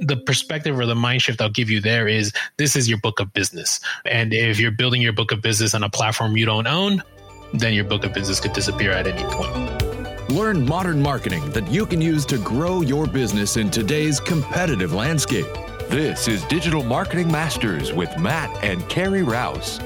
the perspective or the mind shift I'll give you there is this is your book of business. And if you're building your book of business on a platform you don't own, then your book of business could disappear at any point. Learn modern marketing that you can use to grow your business in today's competitive landscape. This is Digital Marketing Masters with Matt and Carrie Rouse.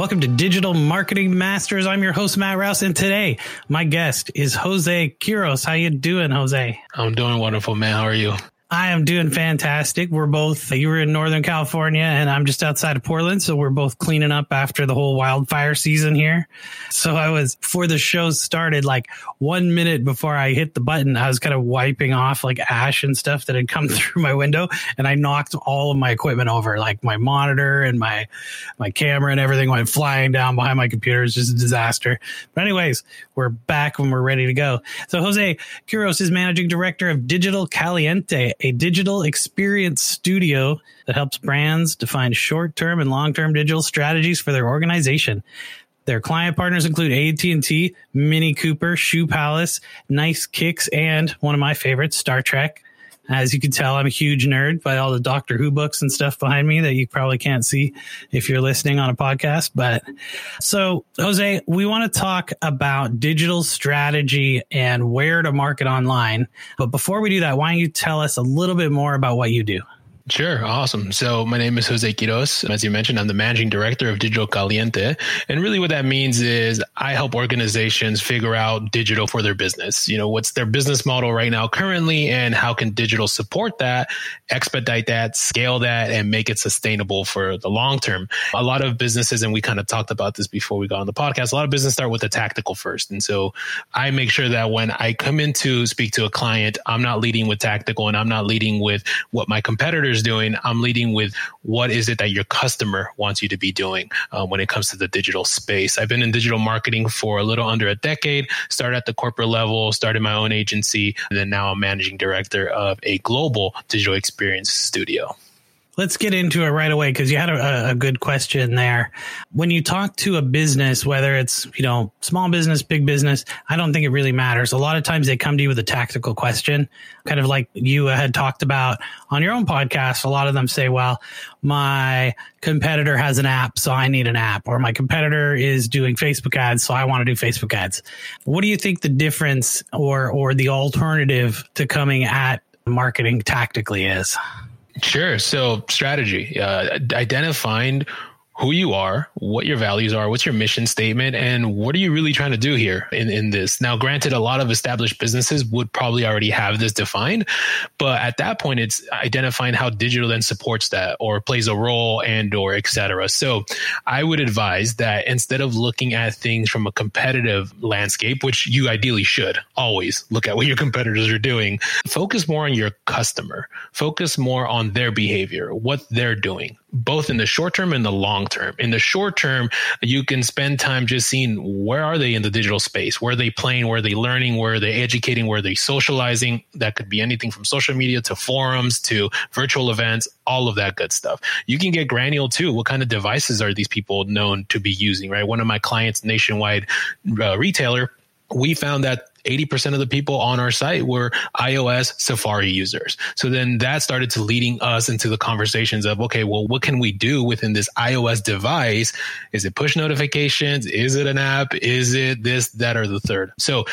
Welcome to Digital Marketing Masters. I'm your host Matt Rouse, and today my guest is Jose Quiros. How you doing, Jose? I'm doing wonderful, man. How are you? I am doing fantastic. We're both, you were in Northern California and I'm just outside of Portland. So we're both cleaning up after the whole wildfire season here. So I was, before the show started, like one minute before I hit the button, I was kind of wiping off like ash and stuff that had come through my window and I knocked all of my equipment over, like my monitor and my, my camera and everything went flying down behind my computer. It's just a disaster. But anyways, we're back when we're ready to go. So Jose Quiros is managing director of Digital Caliente a digital experience studio that helps brands define short term and long term digital strategies for their organization. Their client partners include AT&T, Mini Cooper, Shoe Palace, Nice Kicks, and one of my favorites, Star Trek. As you can tell, I'm a huge nerd by all the Doctor Who books and stuff behind me that you probably can't see if you're listening on a podcast. But so, Jose, we want to talk about digital strategy and where to market online. But before we do that, why don't you tell us a little bit more about what you do? Sure. Awesome. So my name is Jose Quiros. As you mentioned, I'm the managing director of Digital Caliente. And really what that means is I help organizations figure out digital for their business. You know, what's their business model right now currently and how can digital support that, expedite that, scale that, and make it sustainable for the long term. A lot of businesses, and we kind of talked about this before we got on the podcast, a lot of business start with the tactical first. And so I make sure that when I come in to speak to a client, I'm not leading with tactical and I'm not leading with what my competitors doing. I'm leading with what is it that your customer wants you to be doing uh, when it comes to the digital space. I've been in digital marketing for a little under a decade, started at the corporate level, started my own agency, and then now I'm managing director of a global digital experience studio let's get into it right away because you had a, a, good question there. When you talk to a business, whether it's you know small business, big business, I don't think it really matters. A lot of times they come to you with a tactical question, kind of like you had talked about on your own podcast. A lot of them say, "Well, my competitor has an app, so I need an app," or "My competitor is doing Facebook ads, so I want to do Facebook ads." What do you think the difference or or the alternative to coming at marketing tactically is? Sure. So, strategy, uh, identifying who you are, what your values are, what's your mission statement, and what are you really trying to do here in, in this. Now, granted, a lot of established businesses would probably already have this defined, but at that point, it's identifying how digital then supports that or plays a role and or etc. So I would advise that instead of looking at things from a competitive landscape, which you ideally should always look at what your competitors are doing, focus more on your customer, focus more on their behavior, what they're doing both in the short term and the long term. In the short term, you can spend time just seeing where are they in the digital space? Where are they playing? Where are they learning? Where are they educating? Where are they socializing? That could be anything from social media to forums to virtual events, all of that good stuff. You can get granular too. What kind of devices are these people known to be using, right? One of my clients, nationwide uh, retailer, we found that 80% of the people on our site were iOS Safari users. So then that started to leading us into the conversations of, okay, well, what can we do within this iOS device? Is it push notifications? Is it an app? Is it this, that, or the third? So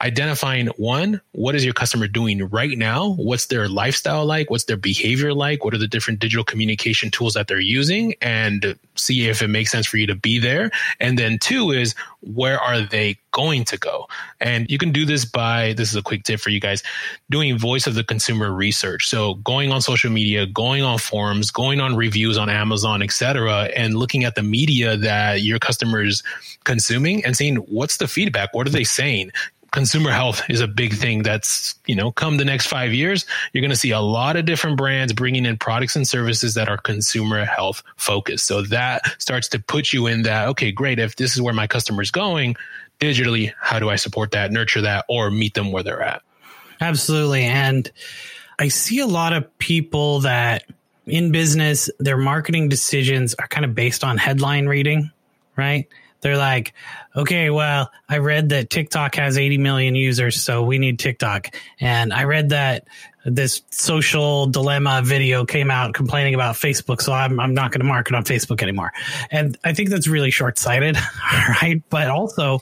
identifying one, what is your customer doing right now? What's their lifestyle like? What's their behavior like? What are the different digital communication tools that they're using? And see if it makes sense for you to be there. And then two is where are they going to go? And you can do this by this is a quick tip for you guys doing voice of the consumer research. So going on social media, going on forums, going on reviews on Amazon, etc., and looking at the media that your customers consuming and seeing what's the feedback, what are they saying? Consumer health is a big thing that's, you know, come the next five years, you're going to see a lot of different brands bringing in products and services that are consumer health focused. So that starts to put you in that, okay, great. If this is where my customer's going digitally, how do I support that, nurture that, or meet them where they're at? Absolutely. And I see a lot of people that in business, their marketing decisions are kind of based on headline reading, right? They're like, okay, well, I read that TikTok has 80 million users, so we need TikTok. And I read that this social dilemma video came out complaining about Facebook, so I'm, I'm not going to market on Facebook anymore. And I think that's really short sighted, right? But also,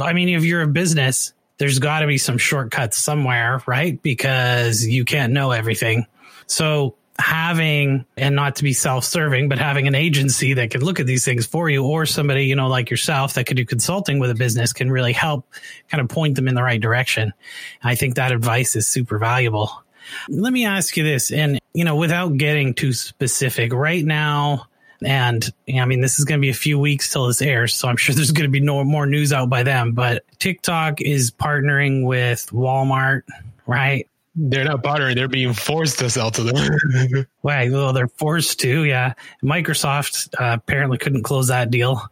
I mean, if you're a business, there's got to be some shortcuts somewhere, right? Because you can't know everything. So having and not to be self-serving but having an agency that can look at these things for you or somebody you know like yourself that could do consulting with a business can really help kind of point them in the right direction i think that advice is super valuable let me ask you this and you know without getting too specific right now and I mean, this is going to be a few weeks till this airs, so I'm sure there's going to be no more news out by them. But TikTok is partnering with Walmart, right? They're not partnering; they're being forced to sell to them. right. Well, they're forced to. Yeah. Microsoft uh, apparently couldn't close that deal,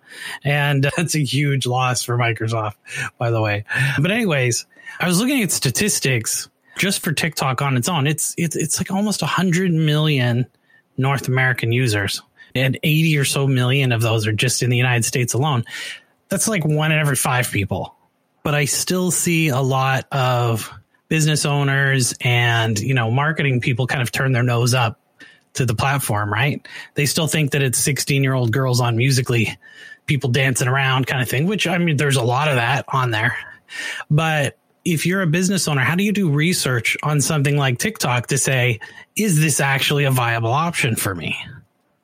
and that's a huge loss for Microsoft, by the way. But anyways, I was looking at statistics just for TikTok on its own. It's it's it's like almost hundred million North American users, and eighty or so million of those are just in the United States alone. That's like one in every five people. But I still see a lot of business owners and, you know, marketing people kind of turn their nose up to the platform, right? They still think that it's 16 year old girls on Musical.ly, people dancing around kind of thing, which I mean, there's a lot of that on there. But if you're a business owner, how do you do research on something like TikTok to say, is this actually a viable option for me?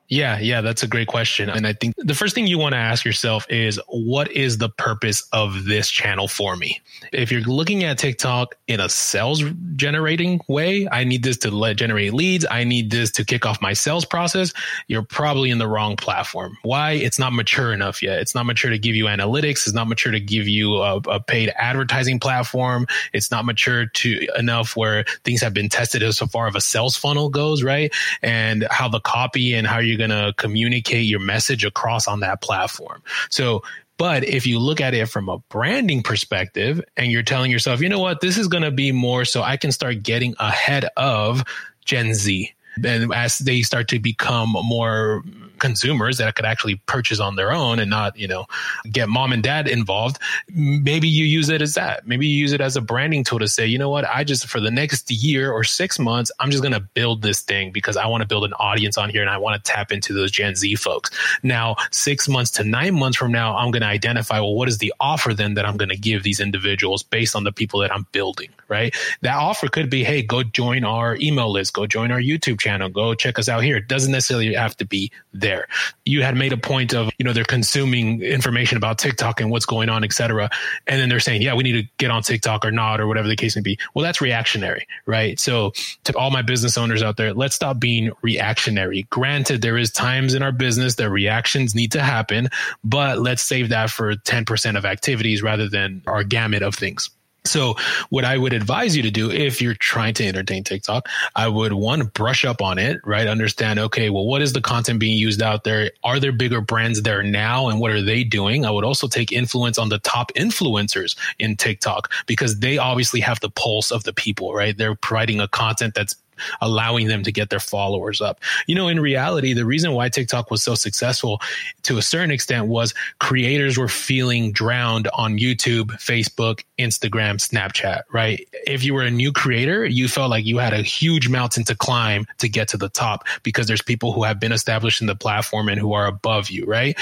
Yeah, yeah, that's a great question. And I think the first thing you want to ask yourself is what is the purpose of this channel for me? If you're looking at TikTok in a sales generating way, I need this to let generate leads, I need this to kick off my sales process, you're probably in the wrong platform. Why? It's not mature enough yet. It's not mature to give you analytics, it's not mature to give you a, a paid advertising platform. It's not mature to enough where things have been tested as so far of a sales funnel goes, right? And how the copy and how you going to communicate your message across on that platform. So, but if you look at it from a branding perspective and you're telling yourself, you know what, this is going to be more so I can start getting ahead of Gen Z. And as they start to become more consumers that could actually purchase on their own and not, you know, get mom and dad involved, maybe you use it as that. Maybe you use it as a branding tool to say, you know what, I just, for the next year or six months, I'm just going to build this thing because I want to build an audience on here and I want to tap into those Gen Z folks. Now, six months to nine months from now, I'm going to identify, well, what is the offer then that I'm going to give these individuals based on the people that I'm building, right? That offer could be, hey, go join our email list, go join our YouTube channel, go check us out here. It doesn't necessarily have to be there there. You had made a point of, you know, they're consuming information about TikTok and what's going on, et cetera. And then they're saying, yeah, we need to get on TikTok or not, or whatever the case may be. Well, that's reactionary, right? So to all my business owners out there, let's stop being reactionary. Granted, there is times in our business that reactions need to happen, but let's save that for 10% of activities rather than our gamut of things. So what I would advise you to do if you're trying to entertain TikTok, I would one brush up on it, right? Understand, okay, well, what is the content being used out there? Are there bigger brands there now and what are they doing? I would also take influence on the top influencers in TikTok because they obviously have the pulse of the people, right? They're providing a content that's allowing them to get their followers up. You know, in reality, the reason why TikTok was so successful to a certain extent was creators were feeling drowned on YouTube, Facebook, Instagram, Snapchat, right? If you were a new creator, you felt like you had a huge mountain to climb to get to the top because there's people who have been established in the platform and who are above you, right?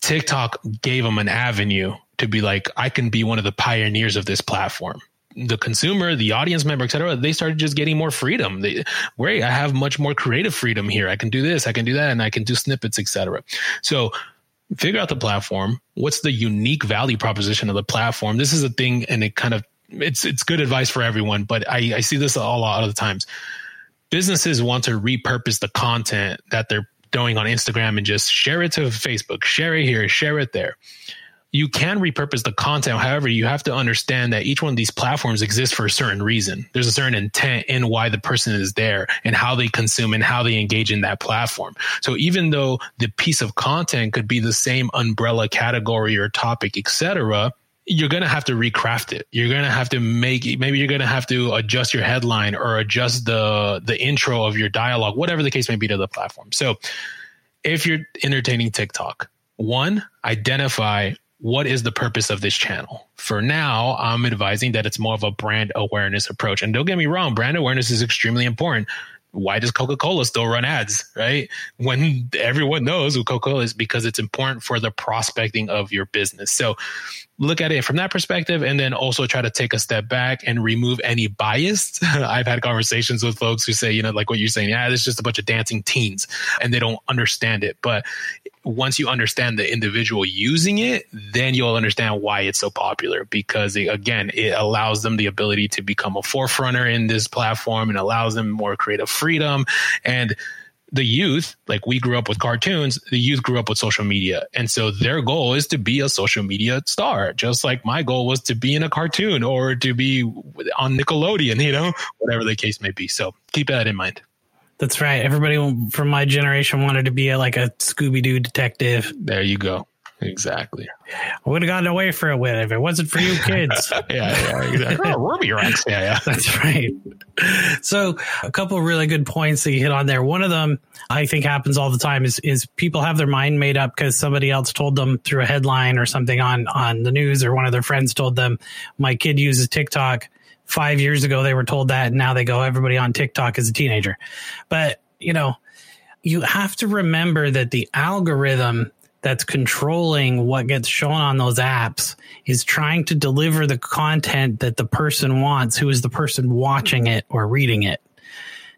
TikTok gave them an avenue to be like, I can be one of the pioneers of this platform the consumer, the audience member, etc., they started just getting more freedom. They, great, I have much more creative freedom here. I can do this, I can do that, and I can do snippets, etc. So figure out the platform. What's the unique value proposition of the platform? This is a thing, and it kind of it's it's good advice for everyone, but I, I see this a lot of the times. Businesses want to repurpose the content that they're doing on Instagram and just share it to Facebook, share it here, share it there you can repurpose the content. However, you have to understand that each one of these platforms exists for a certain reason. There's a certain intent in why the person is there and how they consume and how they engage in that platform. So even though the piece of content could be the same umbrella category or topic, etc., you're going to have to recraft it. You're going to have to make maybe you're going to have to adjust your headline or adjust the the intro of your dialogue, whatever the case may be to the platform. So if you're entertaining TikTok, one, identify what is the purpose of this channel? For now, I'm advising that it's more of a brand awareness approach. And don't get me wrong, brand awareness is extremely important. Why does Coca Cola still run ads, right? When everyone knows who Coca Cola is because it's important for the prospecting of your business. So look at it from that perspective and then also try to take a step back and remove any bias. I've had conversations with folks who say, you know, like what you're saying, yeah, it's just a bunch of dancing teens and they don't understand it. But once you understand the individual using it, then you'll understand why it's so popular because it, again, it allows them the ability to become a forerunner in this platform and allows them more creative freedom and the youth, like we grew up with cartoons, the youth grew up with social media. And so their goal is to be a social media star, just like my goal was to be in a cartoon or to be on Nickelodeon, you know, whatever the case may be. So keep that in mind. That's right. Everybody from my generation wanted to be a, like a Scooby Doo detective. There you go. Exactly. I would have gotten away for a win if it wasn't for you kids. yeah, yeah, exactly. oh, Ruby Rex. Yeah, yeah. That's right. So a couple of really good points that you hit on there. One of them I think happens all the time is is people have their mind made up because somebody else told them through a headline or something on on the news or one of their friends told them my kid uses TikTok. Five years ago they were told that and now they go everybody on TikTok is a teenager. But you know, you have to remember that the algorithm that's controlling what gets shown on those apps is trying to deliver the content that the person wants, who is the person watching it or reading it.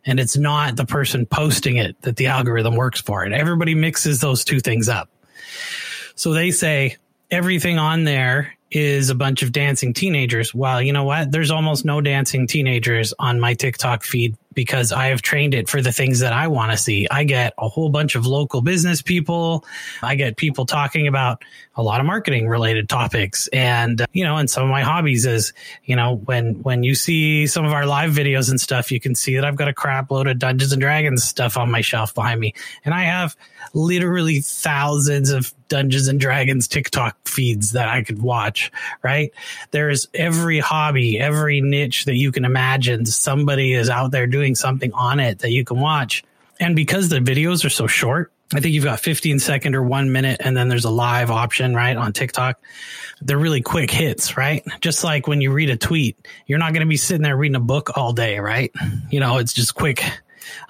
And it's not the person posting it that the algorithm works for. And everybody mixes those two things up. So they say everything on there is a bunch of dancing teenagers. Well, you know what? There's almost no dancing teenagers on my TikTok feed because I have trained it for the things that I want to see. I get a whole bunch of local business people. I get people talking about a lot of marketing related topics and, uh, you know, and some of my hobbies is, you know, when, when you see some of our live videos and stuff, you can see that I've got a crap load of Dungeons and Dragons stuff on my shelf behind me. And I have literally thousands of Dungeons and Dragons TikTok feeds that I could watch, right? There's every hobby, every niche that you can imagine. Somebody is out there doing something on it that you can watch. And because the videos are so short, I think you've got 15 second or one minute, and then there's a live option, right? On TikTok. They're really quick hits, right? Just like when you read a tweet, you're not going to be sitting there reading a book all day, right? You know, it's just quick,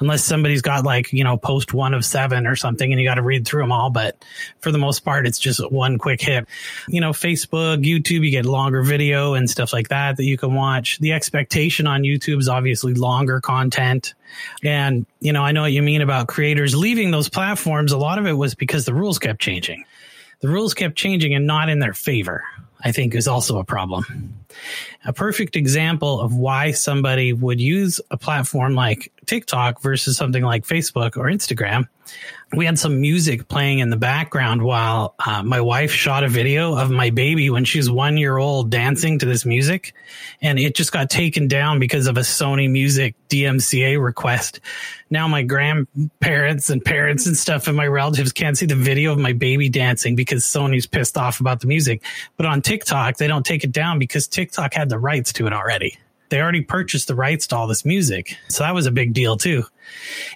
unless somebody's got like, you know, post one of seven or something and you got to read through them all. But for the most part, it's just one quick hit. You know, Facebook, YouTube, you get longer video and stuff like that that you can watch. The expectation on YouTube is obviously longer content. And, you know, I know what you mean about creators leaving those platforms. A lot of it was because the rules kept changing. The rules kept changing and not in their favor, I think is also a problem. A perfect example of why somebody would use a platform like TikTok versus something like Facebook or Instagram we had some music playing in the background while uh, my wife shot a video of my baby when she was one year old dancing to this music. And it just got taken down because of a Sony Music DMCA request. Now my grandparents and parents and stuff and my relatives can't see the video of my baby dancing because Sony's pissed off about the music. But on TikTok, they don't take it down because TikTok had the rights to it already. They already purchased the rights to all this music. So that was a big deal too.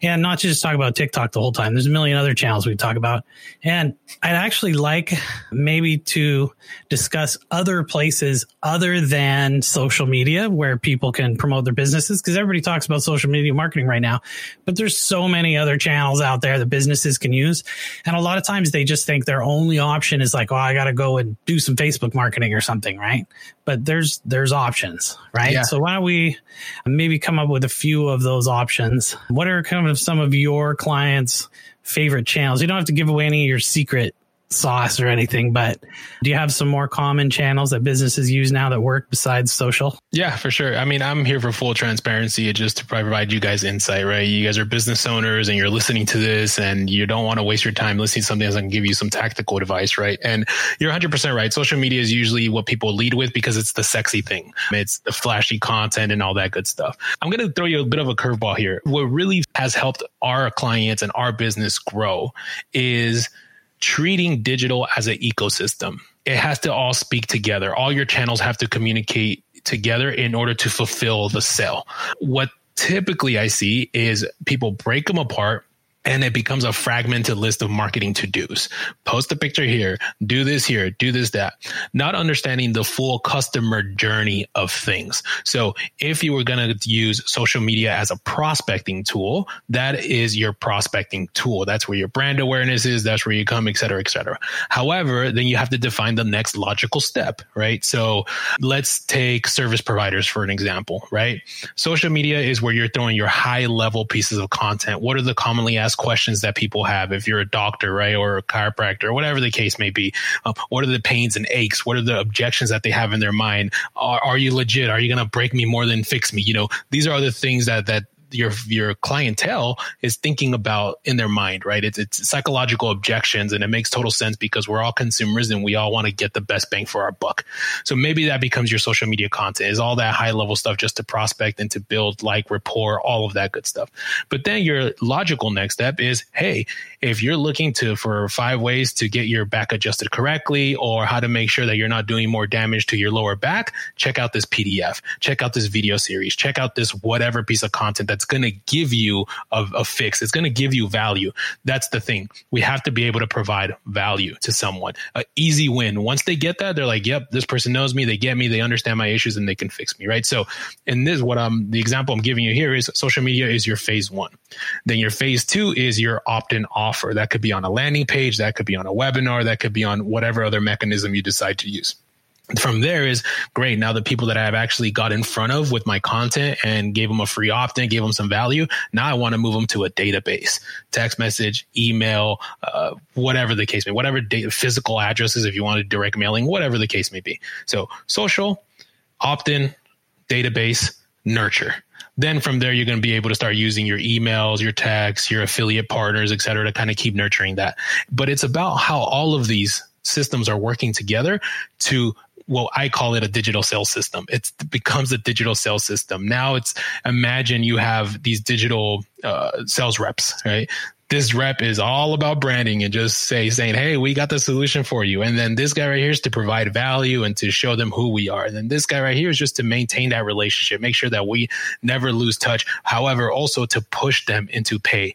And not to just talk about TikTok the whole time. There's a million other channels we talk about. And I'd actually like maybe to discuss other places other than social media where people can promote their businesses because everybody talks about social media marketing right now. But there's so many other channels out there that businesses can use. And a lot of times they just think their only option is like, oh, I got to go and do some Facebook marketing or something, right? But there's there's options, right? Yeah. So why don't we maybe come up with a few of those options? What are kind of some of your clients' favorite channels? You don't have to give away any of your secret sauce or anything, but do you have some more common channels that businesses use now that work besides social? Yeah, for sure. I mean, I'm here for full transparency just to provide you guys insight, right? You guys are business owners and you're listening to this and you don't want to waste your time listening to something that's going to give you some tactical advice, right? And you're 100% right. Social media is usually what people lead with because it's the sexy thing. It's the flashy content and all that good stuff. I'm going to throw you a bit of a curveball here. What really has helped our clients and our business grow is – treating digital as an ecosystem. It has to all speak together. All your channels have to communicate together in order to fulfill the sale. What typically I see is people break them apart and it becomes a fragmented list of marketing to dos. Post a picture here, do this here, do this, that. Not understanding the full customer journey of things. So if you were going to use social media as a prospecting tool, that is your prospecting tool. That's where your brand awareness is. That's where you come, et cetera, et cetera. However, then you have to define the next logical step, right? So let's take service providers for an example, right? Social media is where you're throwing your high level pieces of content. What are the commonly asked questions that people have if you're a doctor, right, or a chiropractor, or whatever the case may be. Um, what are the pains and aches? What are the objections that they have in their mind? Are, are you legit? Are you going to break me more than fix me? You know, these are the things that that your your clientele is thinking about in their mind, right? It's it's psychological objections, and it makes total sense because we're all consumers and we all want to get the best bang for our buck. So maybe that becomes your social media content is all that high level stuff just to prospect and to build like rapport, all of that good stuff. But then your logical next step is, hey, if you're looking to for five ways to get your back adjusted correctly or how to make sure that you're not doing more damage to your lower back, check out this PDF, check out this video series, check out this whatever piece of content that's going to give you a, a fix. It's going to give you value. That's the thing. We have to be able to provide value to someone. An easy win. Once they get that, they're like, yep, this person knows me. They get me. They understand my issues and they can fix me. Right. So in this, what I'm, the example I'm giving you here is social media is your phase one. Then your phase two is your opt in offer. That could be on a landing page. That could be on a webinar. That could be on whatever other mechanism you decide to use from there is great. Now the people that I've actually got in front of with my content and gave them a free opt-in, gave them some value. Now I want to move them to a database, text message, email, uh, whatever the case may, be, whatever data, physical addresses, if you wanted direct mailing, whatever the case may be. So social, opt-in, database, nurture. Then from there, you're going to be able to start using your emails, your texts, your affiliate partners, et cetera, to kind of keep nurturing that. But it's about how all of these systems are working together to well, I call it a digital sales system. It becomes a digital sales system. Now it's imagine you have these digital uh, sales reps, right? this rep is all about branding and just say saying, "Hey, we got the solution for you." And then this guy right here is to provide value and to show them who we are. And then this guy right here is just to maintain that relationship, make sure that we never lose touch. However, also to push them into pay.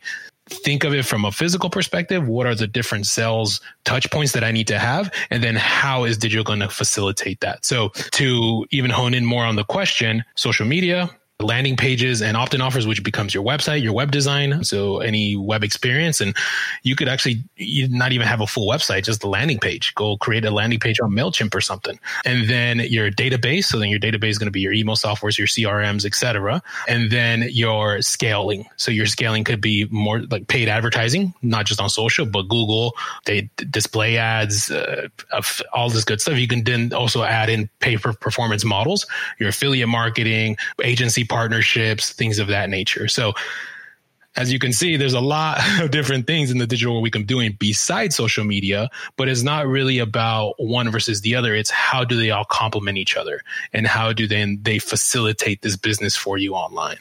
Think of it from a physical perspective. What are the different sales touch points that I need to have? And then how is digital going to facilitate that? So to even hone in more on the question, social media, landing pages and opt-in offers, which becomes your website, your web design, so any web experience, and you could actually not even have a full website, just the landing page. Go create a landing page on Mailchimp or something, and then your database. So then your database is going to be your email softwares, your CRMs, etc. And then your scaling. So your scaling could be more like paid advertising, not just on social, but Google, they display ads, uh, all this good stuff. You can then also add in pay for performance models, your affiliate marketing, agency partnerships, things of that nature. So as you can see, there's a lot of different things in the digital world we can doing besides social media, but it's not really about one versus the other. It's how do they all complement each other and how do then they facilitate this business for you online?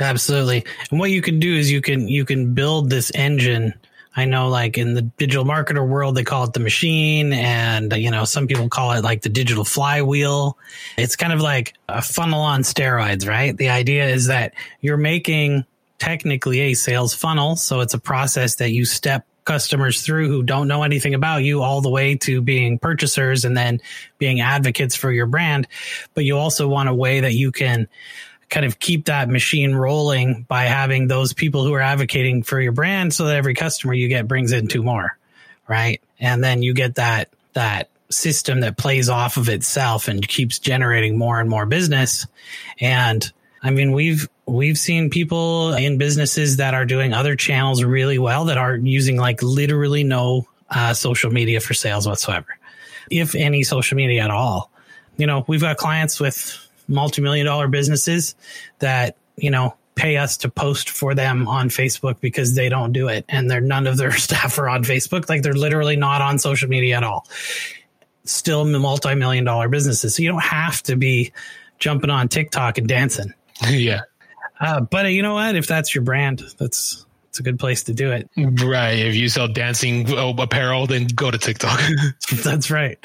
Absolutely. And what you can do is you can you can build this engine I know like in the digital marketer world, they call it the machine and, you know, some people call it like the digital flywheel. It's kind of like a funnel on steroids, right? The idea is that you're making technically a sales funnel. So it's a process that you step customers through who don't know anything about you all the way to being purchasers and then being advocates for your brand. But you also want a way that you can kind of keep that machine rolling by having those people who are advocating for your brand so that every customer you get brings in two more right? And then you get that that system that plays off of itself and keeps generating more and more business. And i mean we've we've seen people in businesses that are doing other channels really well that aren't using like literally no uh, social media for sales whatsoever if any social media at all. You know we've got clients with multi-million dollar businesses that, you know, pay us to post for them on Facebook because they don't do it. And they're none of their staff are on Facebook. Like they're literally not on social media at all. Still multi-million dollar businesses. So you don't have to be jumping on TikTok and dancing. yeah. Uh, but you know what? If that's your brand, that's it's a good place to do it. Right. If you sell dancing apparel, then go to TikTok. That's right.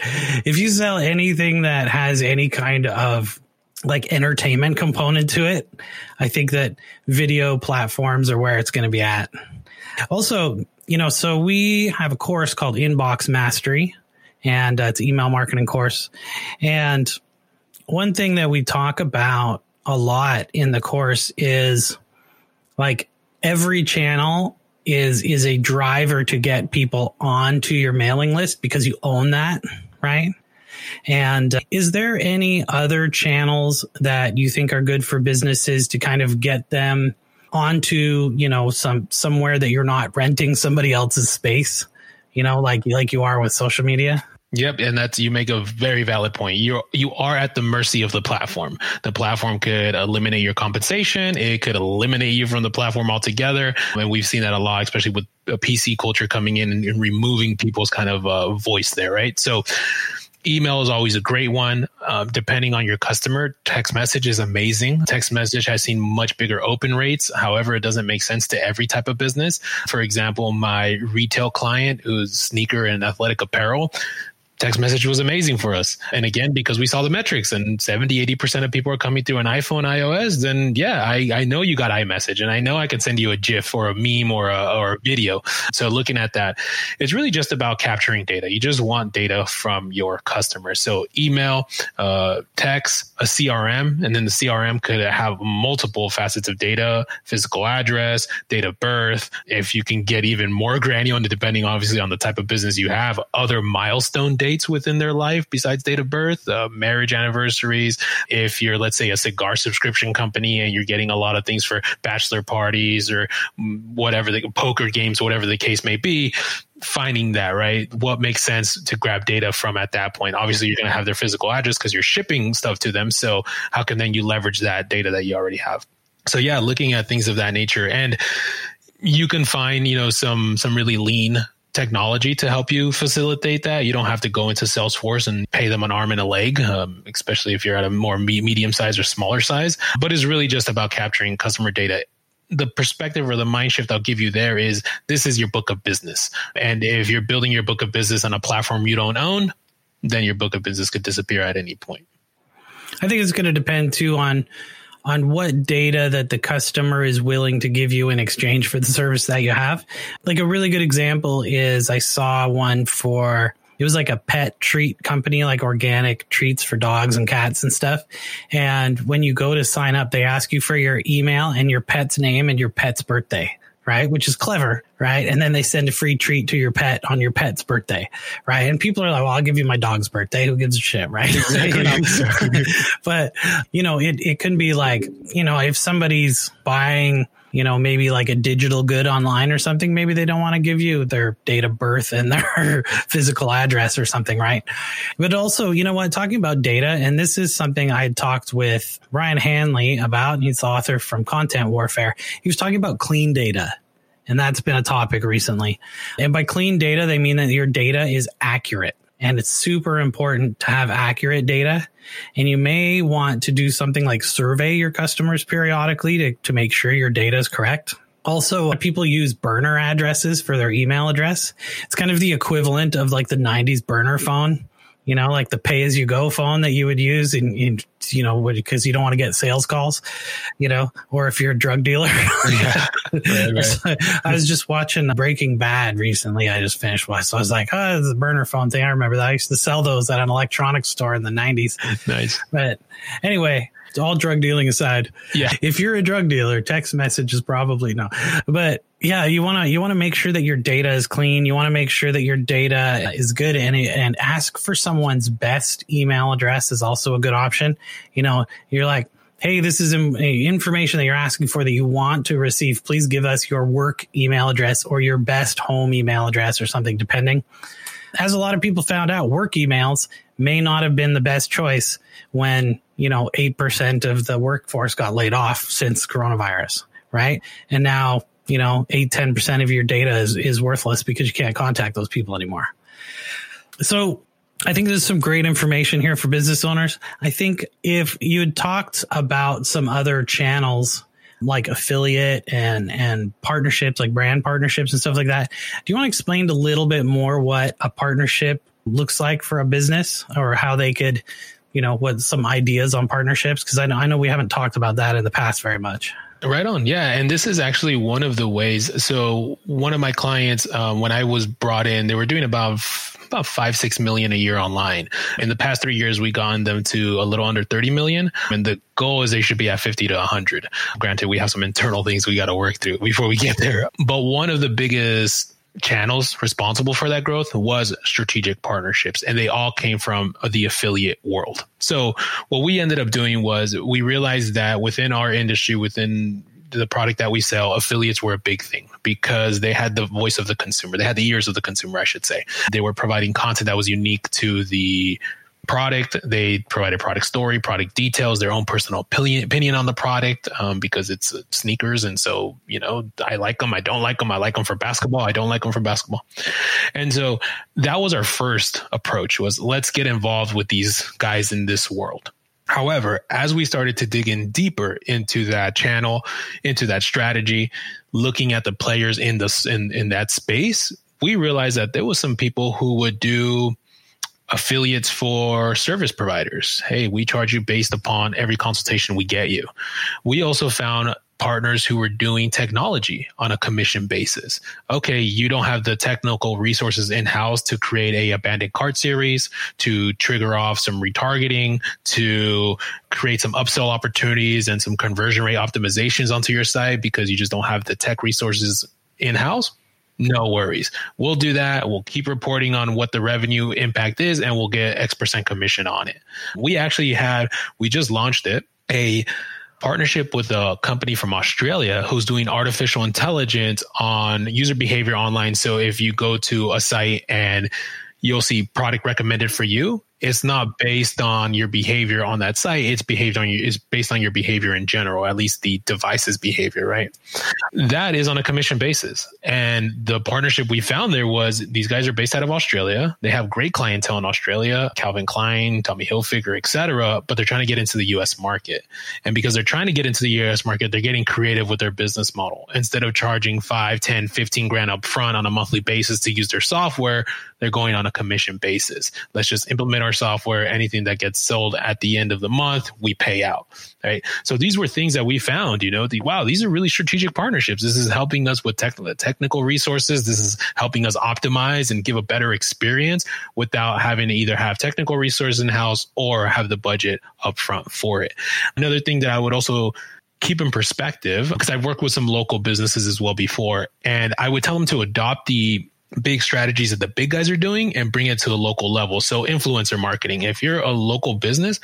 If you sell anything that has any kind of like entertainment component to it. I think that video platforms are where it's going to be at. Also, you know, so we have a course called Inbox Mastery, and uh, it's email marketing course. And one thing that we talk about a lot in the course is like every channel is is a driver to get people onto your mailing list because you own that, right? And uh, is there any other channels that you think are good for businesses to kind of get them onto, you know, some somewhere that you're not renting somebody else's space, you know, like like you are with social media? Yep, and that's you make a very valid point. You you are at the mercy of the platform. The platform could eliminate your compensation. It could eliminate you from the platform altogether. And we've seen that a lot, especially with a PC culture coming in and, and removing people's kind of uh, voice there, right? So Email is always a great one. Um, depending on your customer, text message is amazing. Text message has seen much bigger open rates. However, it doesn't make sense to every type of business. For example, my retail client who's sneaker and athletic apparel, text message was amazing for us. And again, because we saw the metrics and 70, 80% of people are coming through an iPhone, iOS, then yeah, I, I know you got iMessage and I know I can send you a GIF or a meme or a, or a video. So looking at that, it's really just about capturing data. You just want data from your customers. So email, uh, text, a CRM, and then the CRM could have multiple facets of data, physical address, date of birth. If you can get even more granular, depending obviously on the type of business you have, other milestone data dates within their life besides date of birth, uh, marriage anniversaries. If you're, let's say, a cigar subscription company and you're getting a lot of things for bachelor parties or whatever the poker games, whatever the case may be, finding that right? What makes sense to grab data from at that point? Obviously you're going to have their physical address because you're shipping stuff to them. So how can then you leverage that data that you already have? So yeah looking at things of that nature. And you can find you know some some really lean technology to help you facilitate that. You don't have to go into Salesforce and pay them an arm and a leg, um, especially if you're at a more medium size or smaller size. But it's really just about capturing customer data the perspective or the mind shift I'll give you there is this is your book of business. And if you're building your book of business on a platform you don't own, then your book of business could disappear at any point. I think it's going to depend too on on what data that the customer is willing to give you in exchange for the service that you have. Like a really good example is I saw one for it was like a pet treat company, like organic treats for dogs and cats and stuff. And when you go to sign up, they ask you for your email and your pet's name and your pet's birthday right? Which is clever, right? And then they send a free treat to your pet on your pet's birthday, right? And people are like, well, I'll give you my dog's birthday. Who gives a shit, right? you know? but, you know, it, it can be like, you know, if somebody's buying, you know, maybe like a digital good online or something, maybe they don't want to give you their date of birth and their physical address or something, right? But also, you know what, talking about data, and this is something I had talked with Ryan Hanley about, he's the author from Content Warfare. He was talking about clean data. And that's been a topic recently. And by clean data, they mean that your data is accurate and it's super important to have accurate data. And you may want to do something like survey your customers periodically to, to make sure your data is correct. Also, people use burner addresses for their email address. It's kind of the equivalent of like the 90s burner phone you know, like the pay as you go phone that you would use in, in you know, because you don't want to get sales calls, you know, or if you're a drug dealer. yeah. right, right. I was just watching Breaking Bad recently. I just finished watching. So I was like, oh, the burner phone thing. I remember that. I used to sell those at an electronics store in the 90s. Nice. But anyway, all drug dealing aside. Yeah. If you're a drug dealer, text message is probably no. But yeah, you want to you want to make sure that your data is clean. You want to make sure that your data is good and and ask for someone's best email address is also a good option. You know, you're like, "Hey, this is eh, information that you're asking for that you want to receive. Please give us your work email address or your best home email address or something depending." As a lot of people found out, work emails may not have been the best choice when, you know, 8% of the workforce got laid off since coronavirus, right? And now, you know, 8, 10% of your data is, is worthless because you can't contact those people anymore. So I think there's some great information here for business owners. I think if you had talked about some other channels like affiliate and and partnerships like brand partnerships and stuff like that do you want to explain a little bit more what a partnership looks like for a business or how they could you know, what some ideas on partnerships? Because I know I know we haven't talked about that in the past very much. Right on. Yeah. And this is actually one of the ways. So one of my clients, um, when I was brought in, they were doing about about five, six million a year online. In the past three years, we gotten them to a little under 30 million. And the goal is they should be at 50 to 100. Granted, we have some internal things we got to work through before we get there. But one of the biggest channels responsible for that growth was strategic partnerships and they all came from the affiliate world. So what we ended up doing was we realized that within our industry within the product that we sell, affiliates were a big thing because they had the voice of the consumer. They had the ears of the consumer, I should say. They were providing content that was unique to the product. They provided product story, product details, their own personal opinion, opinion on the product um, because it's uh, sneakers. And so, you know, I like them. I don't like them. I like them for basketball. I don't like them for basketball. And so that was our first approach was let's get involved with these guys in this world. However, as we started to dig in deeper into that channel, into that strategy, looking at the players in the in, in that space, we realized that there was some people who would do affiliates for service providers. Hey, we charge you based upon every consultation we get you. We also found partners who were doing technology on a commission basis. Okay, you don't have the technical resources in house to create a abandoned cart series, to trigger off some retargeting, to create some upsell opportunities and some conversion rate optimizations onto your site because you just don't have the tech resources in house. No worries. We'll do that. We'll keep reporting on what the revenue impact is and we'll get X percent commission on it. We actually had, we just launched it, a partnership with a company from Australia who's doing artificial intelligence on user behavior online. So if you go to a site and you'll see product recommended for you, it's not based on your behavior on that site. It's behaved on you. Based on your behavior in general, at least the device's behavior, right? That is on a commission basis. And the partnership we found there was these guys are based out of Australia. They have great clientele in Australia, Calvin Klein, Tommy Hilfiger, etc. But they're trying to get into the U.S. market, and because they're trying to get into the U.S. market, they're getting creative with their business model. Instead of charging 5, 10, 15 grand up front on a monthly basis to use their software, they're going on a commission basis. Let's just implement our software, anything that gets sold at the end of the month, we pay out. Right. So these were things that we found, you know, the, wow, these are really strategic partnerships. This is helping us with tech, technical resources. This is helping us optimize and give a better experience without having to either have technical resources in house or have the budget upfront for it. Another thing that I would also keep in perspective because I've worked with some local businesses as well before, and I would tell them to adopt the big strategies that the big guys are doing and bring it to the local level. So influencer marketing. If you're a local business,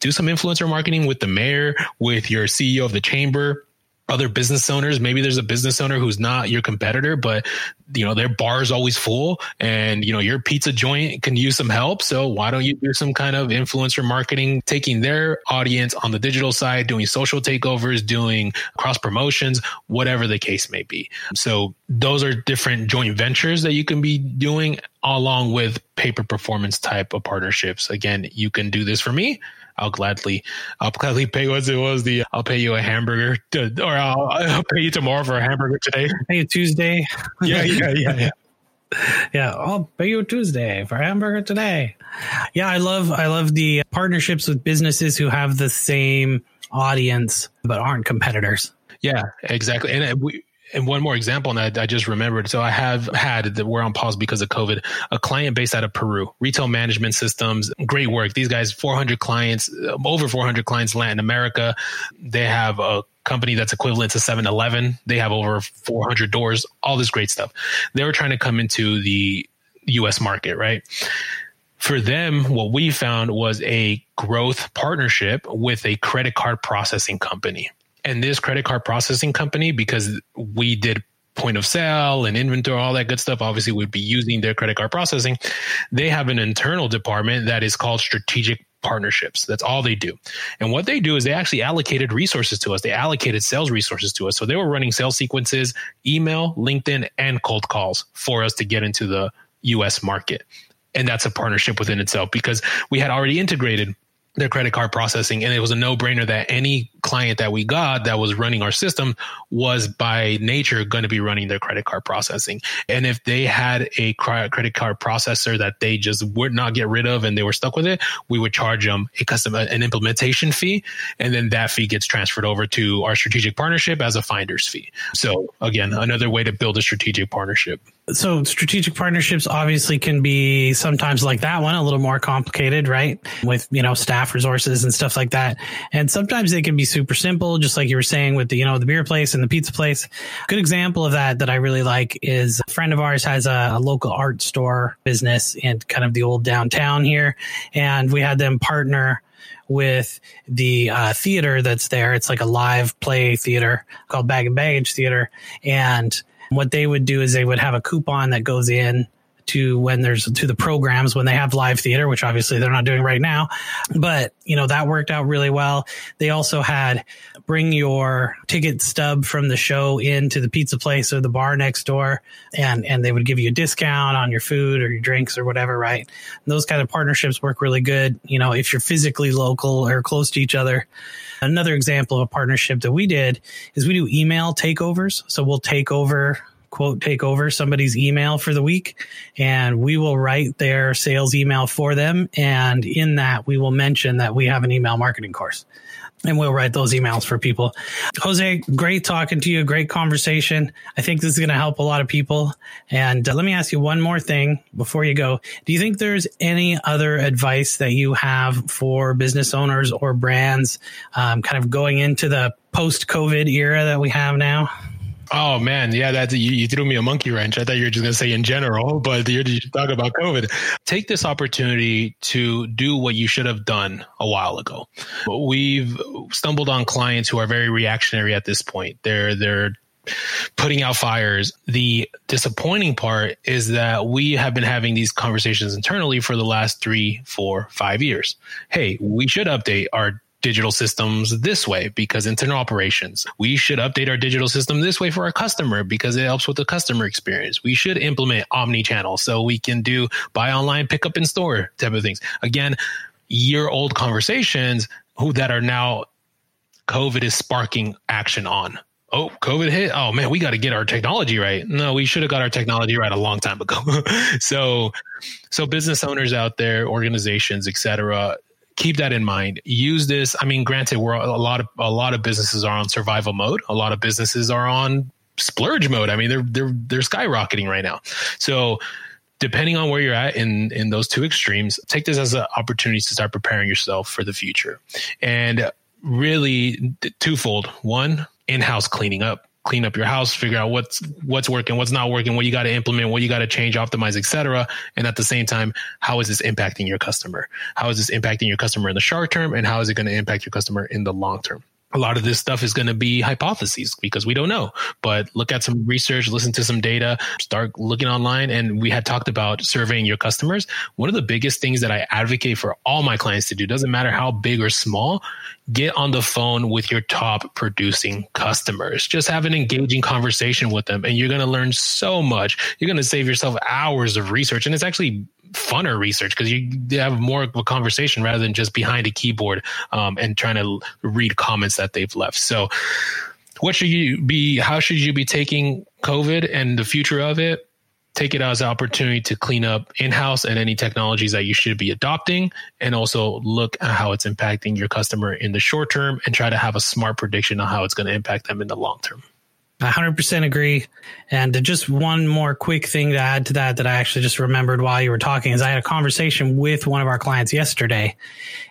do some influencer marketing with the mayor, with your CEO of the chamber, other business owners. Maybe there's a business owner who's not your competitor, but you know their bar is always full, and you know your pizza joint can use some help. So why don't you do some kind of influencer marketing, taking their audience on the digital side, doing social takeovers, doing cross promotions, whatever the case may be. So those are different joint ventures that you can be doing along with pay for performance type of partnerships. Again, you can do this for me I'll gladly, I'll gladly pay what it was the, I'll pay you a hamburger to, or I'll, I'll pay you tomorrow for a hamburger today. Pay you Tuesday. yeah, yeah, yeah, yeah. Yeah, I'll pay you Tuesday for hamburger today. Yeah, I love I love the partnerships with businesses who have the same audience but aren't competitors. Yeah, exactly. And uh, we and one more example, and I, just remembered. So I have had that we're on pause because of COVID. A client based out of Peru, retail management systems, great work. These guys, 400 clients, um, over 400 clients, Latin America. They have a company that's equivalent to 7-Eleven. They have over 400 doors. All this great stuff. They were trying to come into the U.S. market, right? For them, what we found was a growth partnership with a credit card processing company and this credit card processing company, because we did point of sale and inventory, all that good stuff, obviously would be using their credit card processing. They have an internal department that is called strategic partnerships. That's all they do. And what they do is they actually allocated resources to us. They allocated sales resources to us. So they were running sales sequences, email, LinkedIn, and cold calls for us to get into the US market. And that's a partnership within itself because we had already integrated their credit card processing. And it was a no brainer that any client that we got that was running our system was by nature going to be running their credit card processing. And if they had a credit card processor that they just would not get rid of and they were stuck with it, we would charge them a custom, an implementation fee. And then that fee gets transferred over to our strategic partnership as a finder's fee. So again, another way to build a strategic partnership so strategic partnerships obviously can be sometimes like that one a little more complicated right with you know staff resources and stuff like that and sometimes they can be super simple just like you were saying with the you know the beer place and the pizza place good example of that that i really like is a friend of ours has a, a local art store business in kind of the old downtown here and we had them partner with the uh, theater that's there. It's like a live play theater called Bag and Baggage Theater. And what they would do is they would have a coupon that goes in to when there's to the programs when they have live theater, which obviously they're not doing right now. But, you know, that worked out really well. They also had bring your ticket stub from the show into the pizza place or the bar next door and, and they would give you a discount on your food or your drinks or whatever, right? And those kind of partnerships work really good. You know, if you're physically local or close to each other. Another example of a partnership that we did is we do email takeovers. So we'll take over quote take over somebody's email for the week and we will write their sales email for them and in that we will mention that we have an email marketing course and we'll write those emails for people. Jose, great talking to you. Great conversation. I think this is going to help a lot of people. And uh, let me ask you one more thing before you go. Do you think there's any other advice that you have for business owners or brands, um, kind of going into the post COVID era that we have now? Oh man, yeah, that you, you, threw me a monkey wrench. I thought you were just gonna say in general, but you're, you're talking about COVID. Take this opportunity to do what you should have done a while ago. We've stumbled on clients who are very reactionary at this point. They're they're putting out fires. The disappointing part is that we have been having these conversations internally for the last three, four, five years. Hey, we should update our digital systems this way because internal operations. We should update our digital system this way for our customer because it helps with the customer experience. We should implement omni channel so we can do buy online, pick up in store type of things. Again, year old conversations who that are now COVID is sparking action on. Oh, COVID hit. Oh man, we got to get our technology right. No, we should have got our technology right a long time ago. so, so business owners out there, organizations, etc keep that in mind. Use this. I mean, granted, we're a lot of a lot of businesses are on survival mode. A lot of businesses are on splurge mode. I mean, they're they're they're skyrocketing right now. So depending on where you're at in in those two extremes, take this as an opportunity to start preparing yourself for the future. And really twofold. One, in-house cleaning up clean up your house, figure out what's what's working, what's not working, what you got to implement, what you got to change, optimize, etc. And at the same time, how is this impacting your customer? How is this impacting your customer in the short term, and how is it going to impact your customer in the long term? A lot of this stuff is going to be hypotheses because we don't know. But look at some research, listen to some data, start looking online. And we had talked about surveying your customers. One of the biggest things that I advocate for all my clients to do, doesn't matter how big or small, get on the phone with your top producing customers. Just have an engaging conversation with them and you're going to learn so much. You're going to save yourself hours of research. And it's actually funner research because you have more of a conversation rather than just behind a keyboard um, and trying to read comments that they've left. So, what should you be? How should you be taking COVID and the future of it? Take it as an opportunity to clean up in house and any technologies that you should be adopting, and also look at how it's impacting your customer in the short term and try to have a smart prediction on how it's going to impact them in the long term. 100% agree. And just one more quick thing to add to that that I actually just remembered while you were talking is I had a conversation with one of our clients yesterday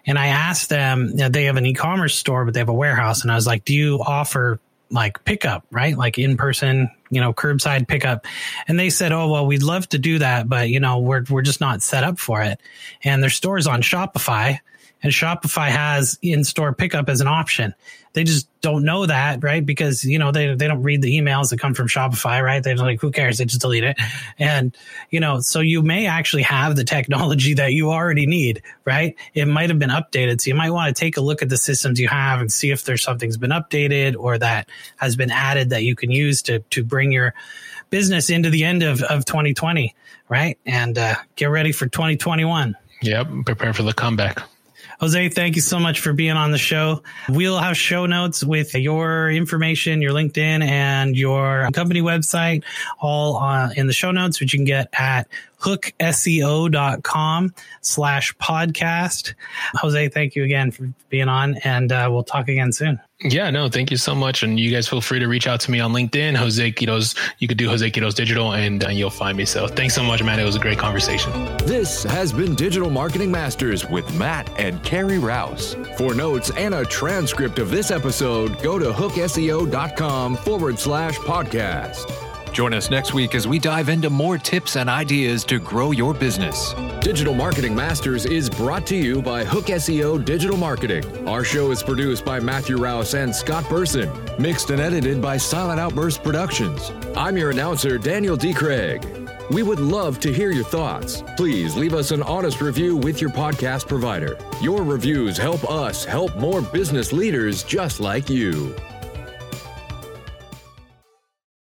and I asked them, you know, they have an e-commerce store, but they have a warehouse. And I was like, do you offer like pickup, right? Like in person, you know, curbside pickup. And they said, Oh, well, we'd love to do that, but you know, we're, we're just not set up for it. And their store's on Shopify and Shopify has in-store pickup as an option. They just don't know that, right? Because you know they they don't read the emails that come from Shopify, right? They're like, who cares? They just delete it, and you know, so you may actually have the technology that you already need, right? It might have been updated, so you might want to take a look at the systems you have and see if there's something's been updated or that has been added that you can use to to bring your business into the end of of 2020, right? And uh, get ready for 2021. Yep, prepare for the comeback. Jose, thank you so much for being on the show. We'll have show notes with your information, your LinkedIn and your company website all uh, in the show notes, which you can get at hookseo.com slash podcast. Jose, thank you again for being on and uh, we'll talk again soon. Yeah, no, thank you so much. And you guys feel free to reach out to me on LinkedIn, Jose Quiroz. You could do Jose Quiroz Digital and, and you'll find me. So thanks so much, man. It was a great conversation. This has been Digital Marketing Masters with Matt and Carrie Rouse. For notes and a transcript of this episode, go to hookseo.com forward slash podcast. Join us next week as we dive into more tips and ideas to grow your business. Digital Marketing Masters is brought to you by Hook SEO Digital Marketing. Our show is produced by Matthew Rouse and Scott Burson, mixed and edited by Silent Outburst Productions. I'm your announcer, Daniel D. Craig. We would love to hear your thoughts. Please leave us an honest review with your podcast provider. Your reviews help us help more business leaders just like you.